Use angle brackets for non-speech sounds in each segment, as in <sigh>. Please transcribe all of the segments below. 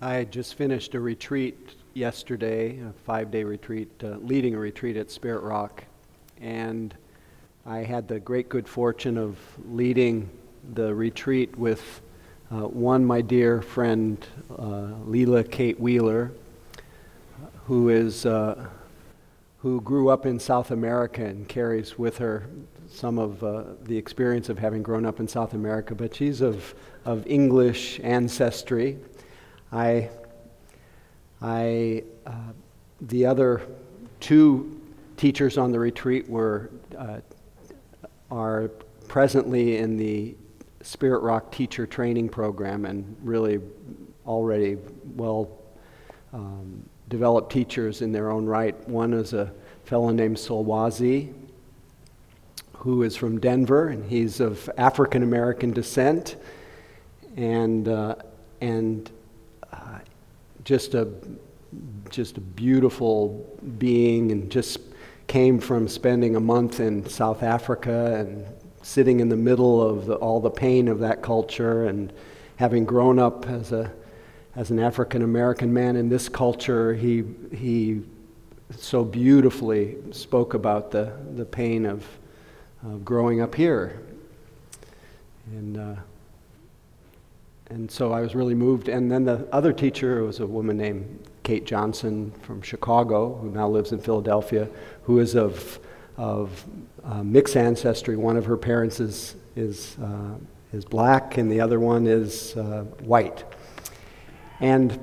I just finished a retreat yesterday, a five day retreat, uh, leading a retreat at Spirit Rock. And I had the great good fortune of leading the retreat with uh, one, my dear friend, uh, Lila Kate Wheeler, who is. Uh, who grew up in South America and carries with her some of uh, the experience of having grown up in South America, but she's of, of English ancestry. I, I, uh, the other two teachers on the retreat were, uh, are presently in the Spirit Rock teacher training program and really already well um, developed teachers in their own right. One is a fellow named Solwazi, who is from Denver, and he's of African American descent. And, uh, and just a just a beautiful being and just came from spending a month in South Africa and sitting in the middle of the, all the pain of that culture and having grown up as a as an African American man in this culture he he so beautifully spoke about the the pain of, growing up here. And uh, and so I was really moved. And then the other teacher was a woman named Kate Johnson from Chicago, who now lives in Philadelphia, who is of, of uh, mixed ancestry. One of her parents is, is, uh, is black, and the other one is uh, white. And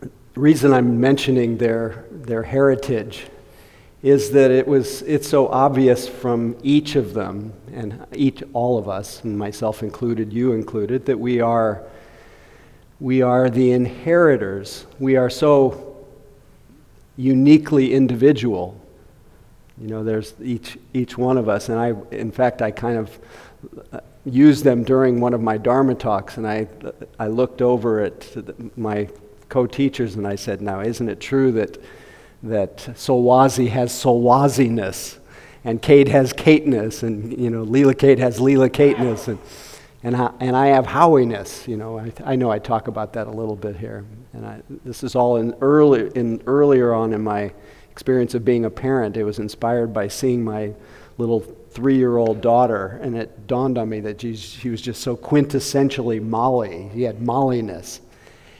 the reason I'm mentioning their, their heritage is that it was it's so obvious from each of them and each all of us and myself included you included that we are we are the inheritors. We are so uniquely individual. You know there's each each one of us and i in fact i kind of uh, used them during one of my dharma talks and i i looked over at my co-teachers and i said now isn't it true that that Solwazi has Solwaziness, and Kate has Kateness, and you know Lila Kate has Lila Kateness, and and I, and I have Howiness. You know, I, I know I talk about that a little bit here, and I, this is all in early in earlier on in my experience of being a parent. It was inspired by seeing my little three-year-old daughter, and it dawned on me that she, she was just so quintessentially Molly. He had Molliness.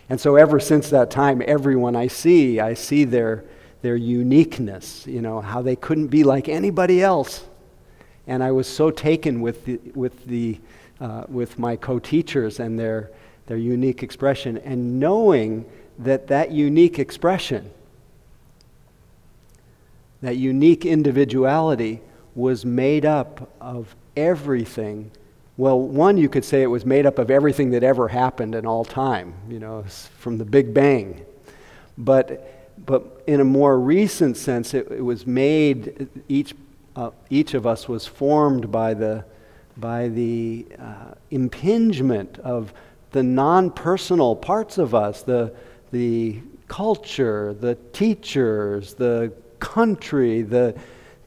And so ever since that time, everyone I see, I see their their uniqueness, you know, how they couldn't be like anybody else. And I was so taken with, the, with, the, uh, with my co teachers and their, their unique expression, and knowing that that unique expression, that unique individuality, was made up of everything. Well, one, you could say it was made up of everything that ever happened in all time, you know, from the Big Bang. But but in a more recent sense, it, it was made, each, uh, each of us was formed by the, by the uh, impingement of the non personal parts of us, the, the culture, the teachers, the country, the,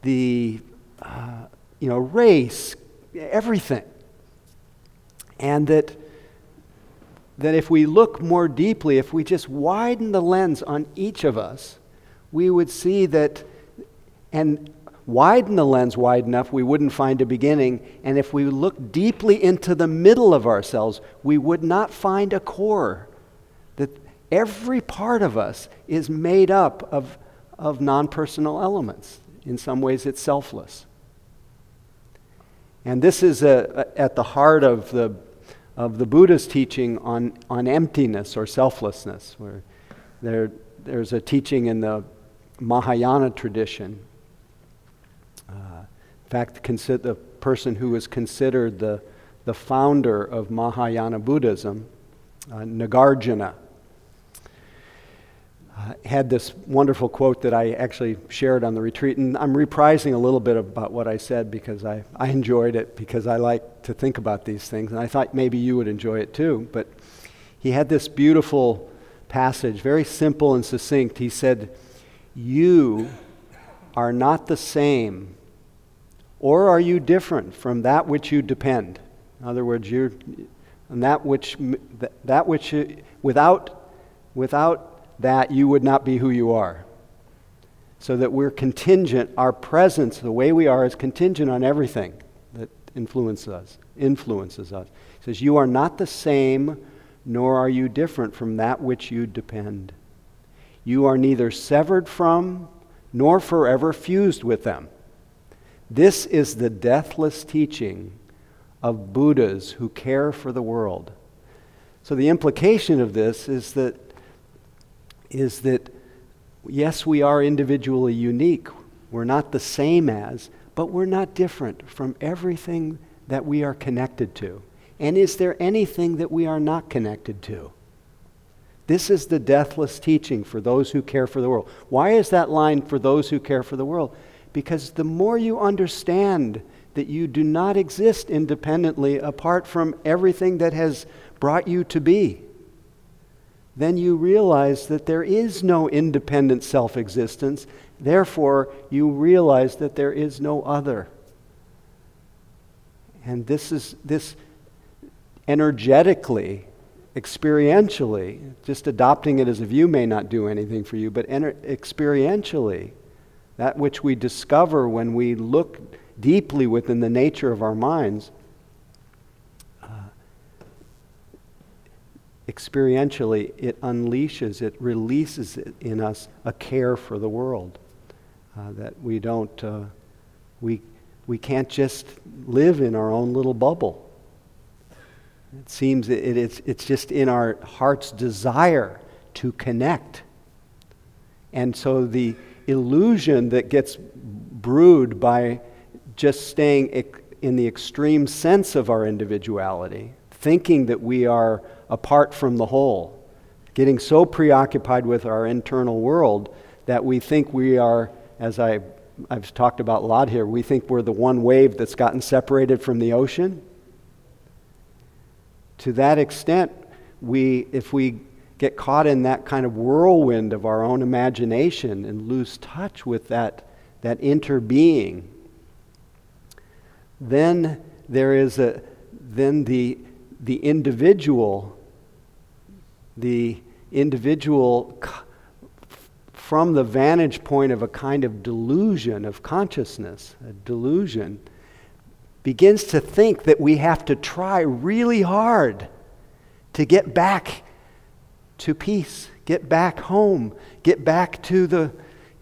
the uh, you know, race, everything. And that that if we look more deeply, if we just widen the lens on each of us, we would see that, and widen the lens wide enough, we wouldn't find a beginning. And if we look deeply into the middle of ourselves, we would not find a core. That every part of us is made up of, of non personal elements. In some ways, it's selfless. And this is a, a, at the heart of the of the Buddha's teaching on, on emptiness or selflessness, where there, there's a teaching in the Mahayana tradition. Uh, in fact, the person who is considered the, the founder of Mahayana Buddhism, uh, Nagarjuna, uh, had this wonderful quote that I actually shared on the retreat. And I'm reprising a little bit about what I said because I, I enjoyed it, because I like to think about these things. And I thought maybe you would enjoy it too. But he had this beautiful passage, very simple and succinct. He said, You are not the same, or are you different from that which you depend? In other words, you're, and that which, that which, without Without that, you would not be who you are. So that we're contingent, our presence, the way we are, is contingent on everything that influences us. Influences us. He says, You are not the same, nor are you different from that which you depend. You are neither severed from nor forever fused with them. This is the deathless teaching of Buddhas who care for the world. So the implication of this is that is that yes, we are individually unique. We're not the same as, but we're not different from everything that we are connected to. And is there anything that we are not connected to? This is the deathless teaching for those who care for the world. Why is that line for those who care for the world? Because the more you understand that you do not exist independently apart from everything that has brought you to be, then you realize that there is no independent self existence. Therefore, you realize that there is no other. And this is this energetically, experientially, just adopting it as a view may not do anything for you, but ener- experientially, that which we discover when we look deeply within the nature of our minds, experientially, it unleashes, it releases in us a care for the world. Uh, that we don't, uh, we, we can't just live in our own little bubble. It seems that it, it's, it's just in our heart's desire to connect. And so the illusion that gets brewed by just staying in the extreme sense of our individuality, thinking that we are apart from the whole, getting so preoccupied with our internal world that we think we are, as I, I've talked about a lot here, we think we're the one wave that's gotten separated from the ocean. To that extent, we, if we get caught in that kind of whirlwind of our own imagination and lose touch with that, that interbeing, then there is a then the the individual the individual from the vantage point of a kind of delusion of consciousness a delusion begins to think that we have to try really hard to get back to peace get back home get back to the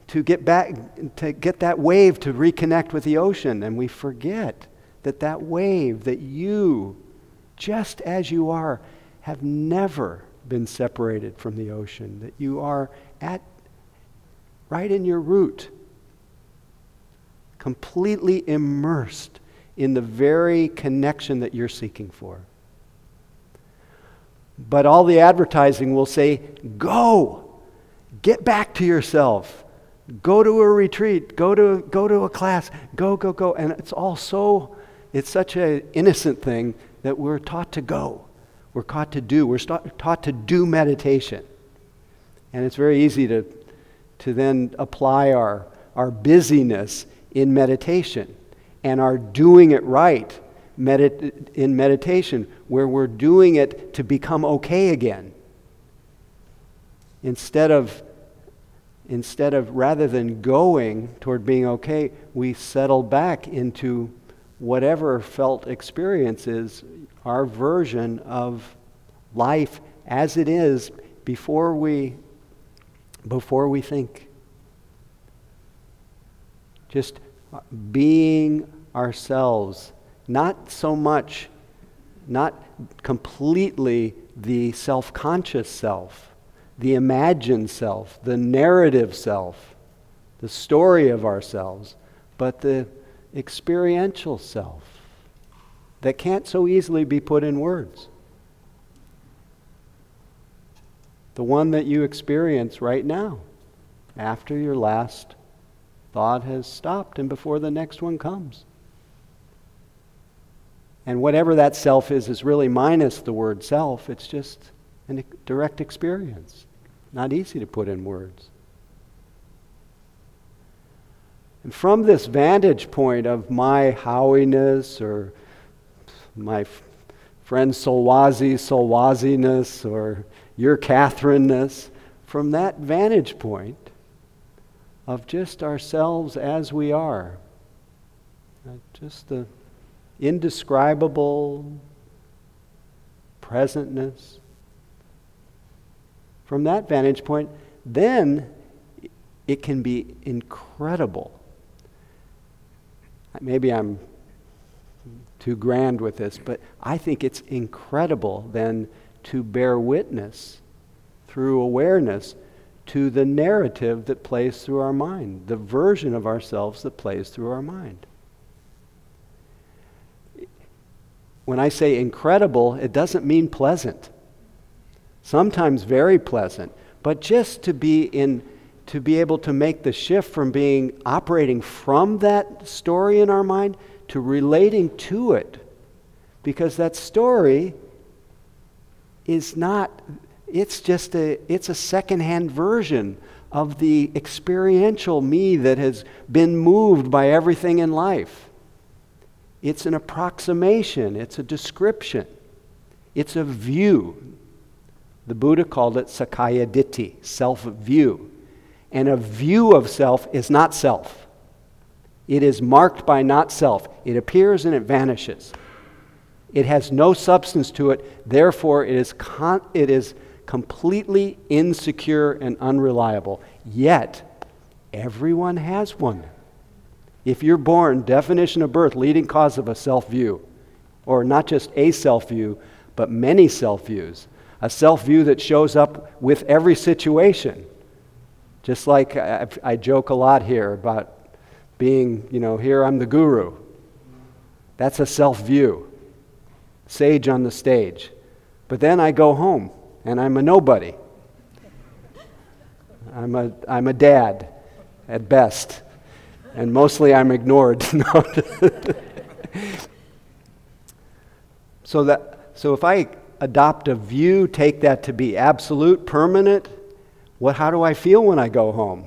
to get back to get that wave to reconnect with the ocean. And we forget that that wave that you just as you are have never been separated from the ocean that you are at right in your root completely immersed in the very connection that you're seeking for. But all the advertising will say go! Get back to yourself. Go to a retreat, go to, go to a class, go, go, go. And it's all so, it's such an innocent thing that we're taught to go. We're taught to do. We're taught to do meditation. And it's very easy to, to then apply our, our busyness in meditation and our doing it right medit- in meditation, where we're doing it to become okay again. Instead of instead of rather than going toward being okay, we settle back into whatever felt experience is our version of life as it is before we before we think. Just being ourselves not so much not completely the self-conscious self the imagined self, the narrative self, the story of ourselves, but the experiential self that can't so easily be put in words. The one that you experience right now, after your last thought has stopped and before the next one comes. And whatever that self is, is really minus the word self. It's just a direct experience. Not easy to put in words. And from this vantage point of my howiness or my f- friend Solwazi, Solwaziness, or your Catherine-ness, from that vantage point of just ourselves as we are. Uh, just the indescribable presentness. From that vantage point, then it can be incredible. Maybe I'm too grand with this, but I think it's incredible then to bear witness through awareness to the narrative that plays through our mind, the version of ourselves that plays through our mind. When I say incredible, it doesn't mean pleasant. Sometimes very pleasant, but just to be in to be able to make the shift from being operating from that story in our mind to relating to it. Because that story is not, it's just a, it's a secondhand version of the experiential me that has been moved by everything in life. It's an approximation, it's a description, it's a view. The Buddha called it Sakkaya Ditthi, self view. And a view of self is not self. It is marked by not self. It appears and it vanishes. It has no substance to it, therefore, it is, con- it is completely insecure and unreliable. Yet, everyone has one. If you're born, definition of birth, leading cause of a self view, or not just a self view, but many self views, a self view that shows up with every situation. Just like I, I joke a lot here about being, you know, here I'm the guru. That's a self view, sage on the stage. But then I go home and I'm a nobody. I'm a, I'm a dad at best, and mostly I'm ignored. <laughs> so, that, so if I adopt a view, take that to be absolute, permanent, what, how do I feel when I go home?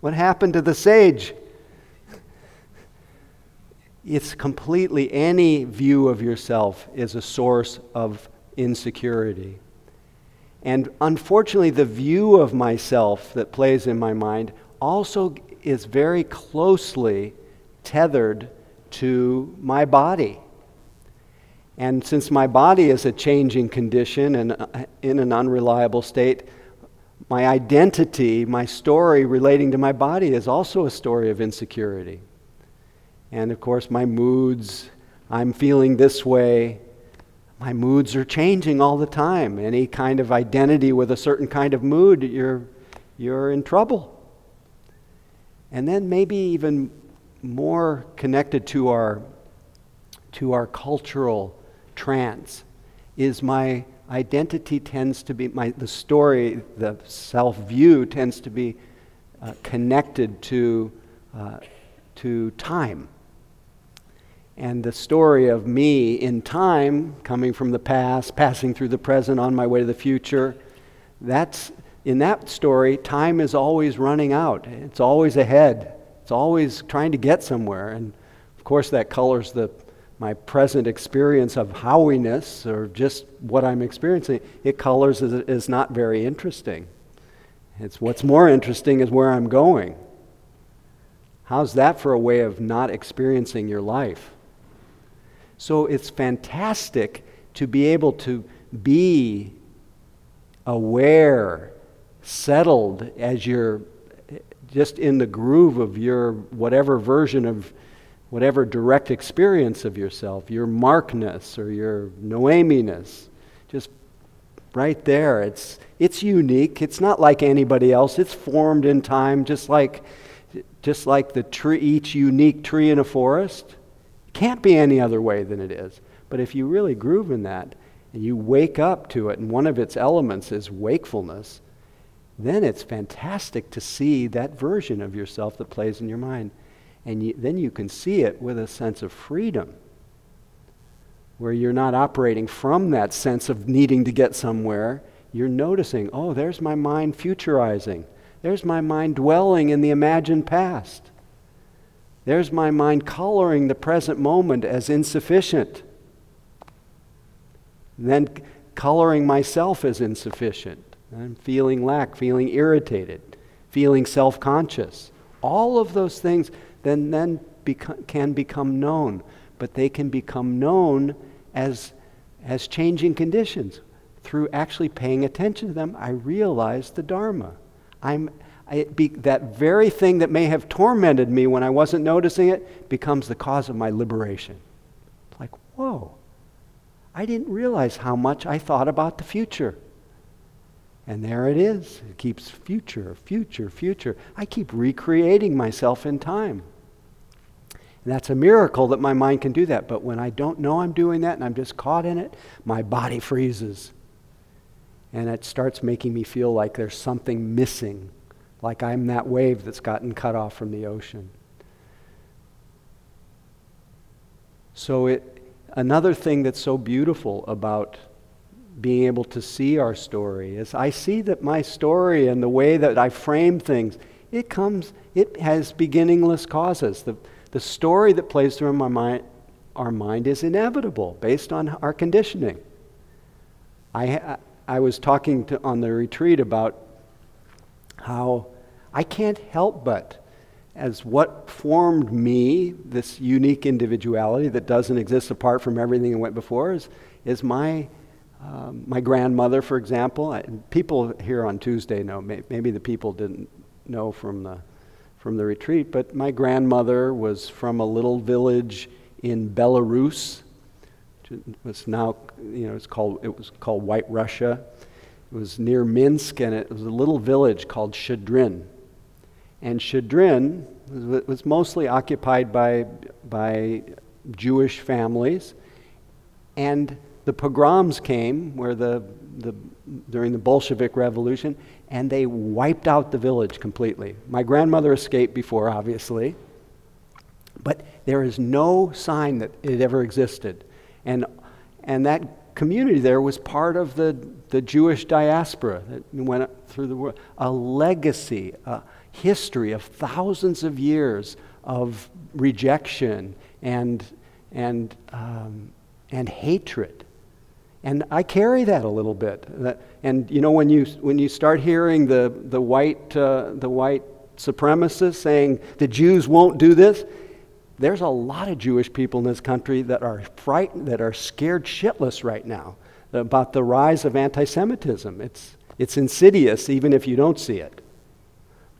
What happened to the sage? It's completely, any view of yourself is a source of insecurity. And unfortunately, the view of myself that plays in my mind also is very closely tethered to my body. And since my body is a changing condition and uh, in an unreliable state, my identity, my story relating to my body is also a story of insecurity. And of course, my moods, I'm feeling this way. My moods are changing all the time. Any kind of identity with a certain kind of mood, you're, you're in trouble. And then maybe even more connected to our, to our cultural trance is my identity tends to be, my, the story, the self view tends to be uh, connected to, uh, to time. And the story of me in time, coming from the past, passing through the present, on my way to the future, that's, in that story, time is always running out. It's always ahead. It's always trying to get somewhere. And of course, that colors the my present experience of howiness or just what I'm experiencing, it colors as, as not very interesting. It's what's more interesting is where I'm going. How's that for a way of not experiencing your life? So it's fantastic to be able to be aware, settled as you're eh, just in the groove of your whatever version of whatever direct experience of yourself, your Markness or your Noeminess, just right there. It's, it's unique. It's not like anybody else. It's formed in time, just like, just like the tree, each unique tree in a forest. Can't be any other way than it is. But if you really groove in that and you wake up to it, and one of its elements is wakefulness, then it's fantastic to see that version of yourself that plays in your mind. And you, then you can see it with a sense of freedom, where you're not operating from that sense of needing to get somewhere. You're noticing, oh, there's my mind futurizing. There's my mind dwelling in the imagined past. There's my mind coloring the present moment as insufficient. then coloring myself as insufficient. I'm feeling lack, feeling irritated, feeling self conscious. All of those things then, then beco- can become known, but they can become known as, as changing conditions. Through actually paying attention to them, I realize the Dharma. I'm, be, that very thing that may have tormented me when I wasn't noticing it becomes the cause of my liberation. Like, whoa, I didn't realize how much I thought about the future. And there it is. It keeps future, future, future. I keep recreating myself in time. And that's a miracle that my mind can do that. But when I don't know I'm doing that and I'm just caught in it, my body freezes. And it starts making me feel like there's something missing, like I'm that wave that's gotten cut off from the ocean. So, it, another thing that's so beautiful about being able to see our story is I see that my story and the way that I frame things, it comes, it has beginningless causes. The, the story that plays through my mind, our mind is inevitable based on our conditioning. I, I was talking to, on the retreat about how I can't help but, as what formed me, this unique individuality that doesn't exist apart from everything that went before, is, is my, um, my grandmother, for example. I, people here on Tuesday know, may, maybe the people didn't know from the, from the retreat, but my grandmother was from a little village in Belarus. Was now, you know, it's called, it was called White Russia. It was near Minsk, and it was a little village called Shadrin. And Shadrin was, was mostly occupied by, by Jewish families. And the pogroms came where the, the, during the Bolshevik Revolution, and they wiped out the village completely. My grandmother escaped before, obviously, but there is no sign that it ever existed. And, and that community there was part of the, the Jewish diaspora that went through the world. A legacy, a history of thousands of years of rejection and, and, um, and hatred. And I carry that a little bit. And you know, when you, when you start hearing the, the, white, uh, the white supremacists saying the Jews won't do this, there's a lot of Jewish people in this country that are frightened, that are scared shitless right now about the rise of anti Semitism. It's, it's insidious even if you don't see it.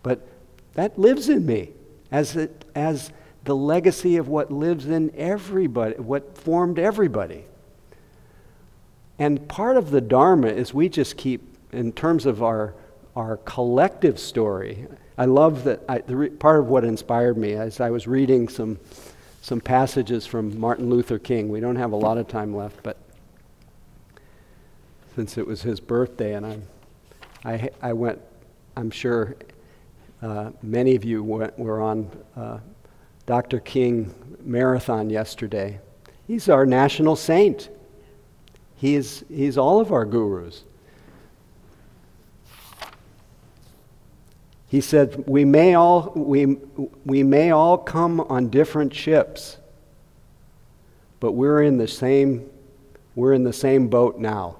But that lives in me as, it, as the legacy of what lives in everybody, what formed everybody. And part of the Dharma is we just keep, in terms of our, our collective story, I love that I, re, part of what inspired me as I was reading some, some passages from Martin Luther King. We don't have a lot of time left, but since it was his birthday, and I'm, I, I went, I'm sure uh, many of you went, were on uh, Dr. King marathon yesterday. He's our national saint. He's, he's all of our gurus. He said, we may, all, we, we may all come on different ships, but we're in the same, we're in the same boat now.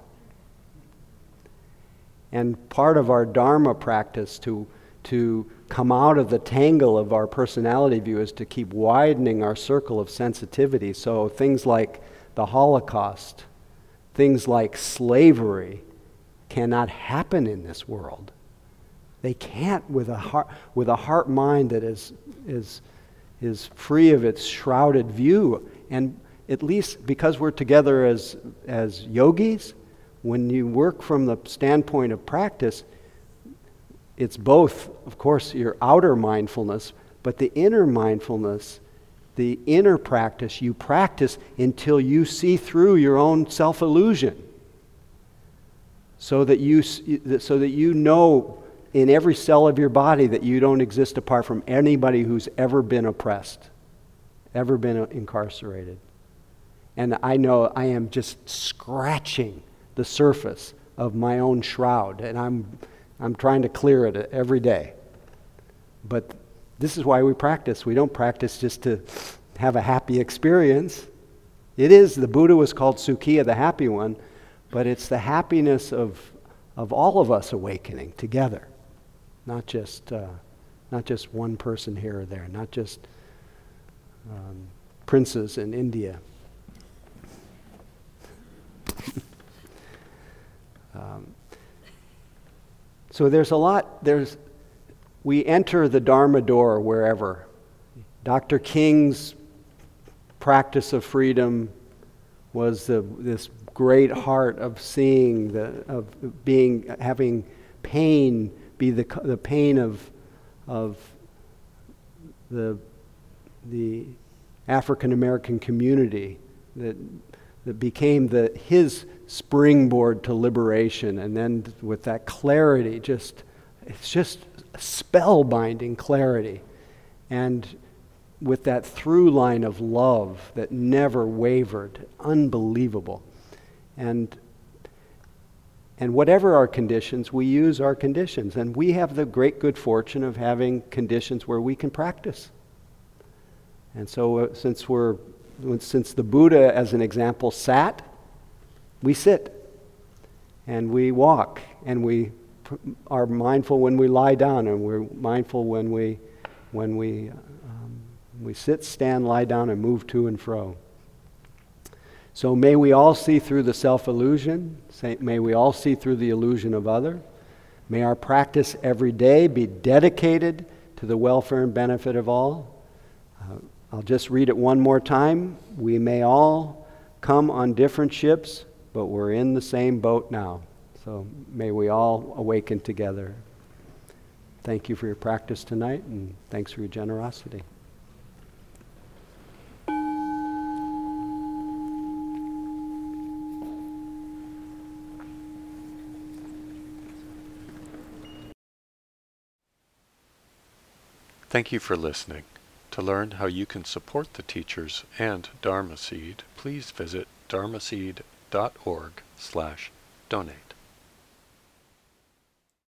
And part of our Dharma practice to, to come out of the tangle of our personality view is to keep widening our circle of sensitivity. So things like the Holocaust, things like slavery cannot happen in this world. They can't with a heart, with a heart mind that is, is, is free of its shrouded view. And at least because we're together as, as yogis, when you work from the standpoint of practice, it's both, of course, your outer mindfulness, but the inner mindfulness, the inner practice, you practice until you see through your own self illusion. So that you, so that you know in every cell of your body that you don't exist apart from anybody who's ever been oppressed, ever been incarcerated. And I know I am just scratching the surface of my own shroud, and I'm, I'm trying to clear it every day. But this is why we practice. We don't practice just to have a happy experience. It is, the Buddha was called Sukhiya, the happy one, but it's the happiness of, of all of us awakening together, not just, uh, not just one person here or there, not just um, princes in India. <laughs> um, so there's a lot, there's, we enter the Dharma door wherever. Dr. King's practice of freedom was the, this great heart of seeing, the, of being, having pain be the, the pain of, of the, the African American community that, that became the, his springboard to liberation. And then with that clarity, just, it's just spellbinding clarity. And with that through line of love that never wavered, unbelievable. And, and whatever our conditions, we use our conditions. And we have the great good fortune of having conditions where we can practice. And so, uh, since, we're, since the Buddha, as an example, sat, we sit. And we walk. And we are mindful when we lie down. And we're mindful when we, when we we sit, stand, lie down, and move to and fro. So may we all see through the self illusion. May we all see through the illusion of other. May our practice every day be dedicated to the welfare and benefit of all. Uh, I'll just read it one more time. We may all come on different ships, but we're in the same boat now. So may we all awaken together. Thank you for your practice tonight, and thanks for your generosity. Thank you for listening. To learn how you can support the teachers and Dharma Seed, please visit dharmaseed.org slash donate.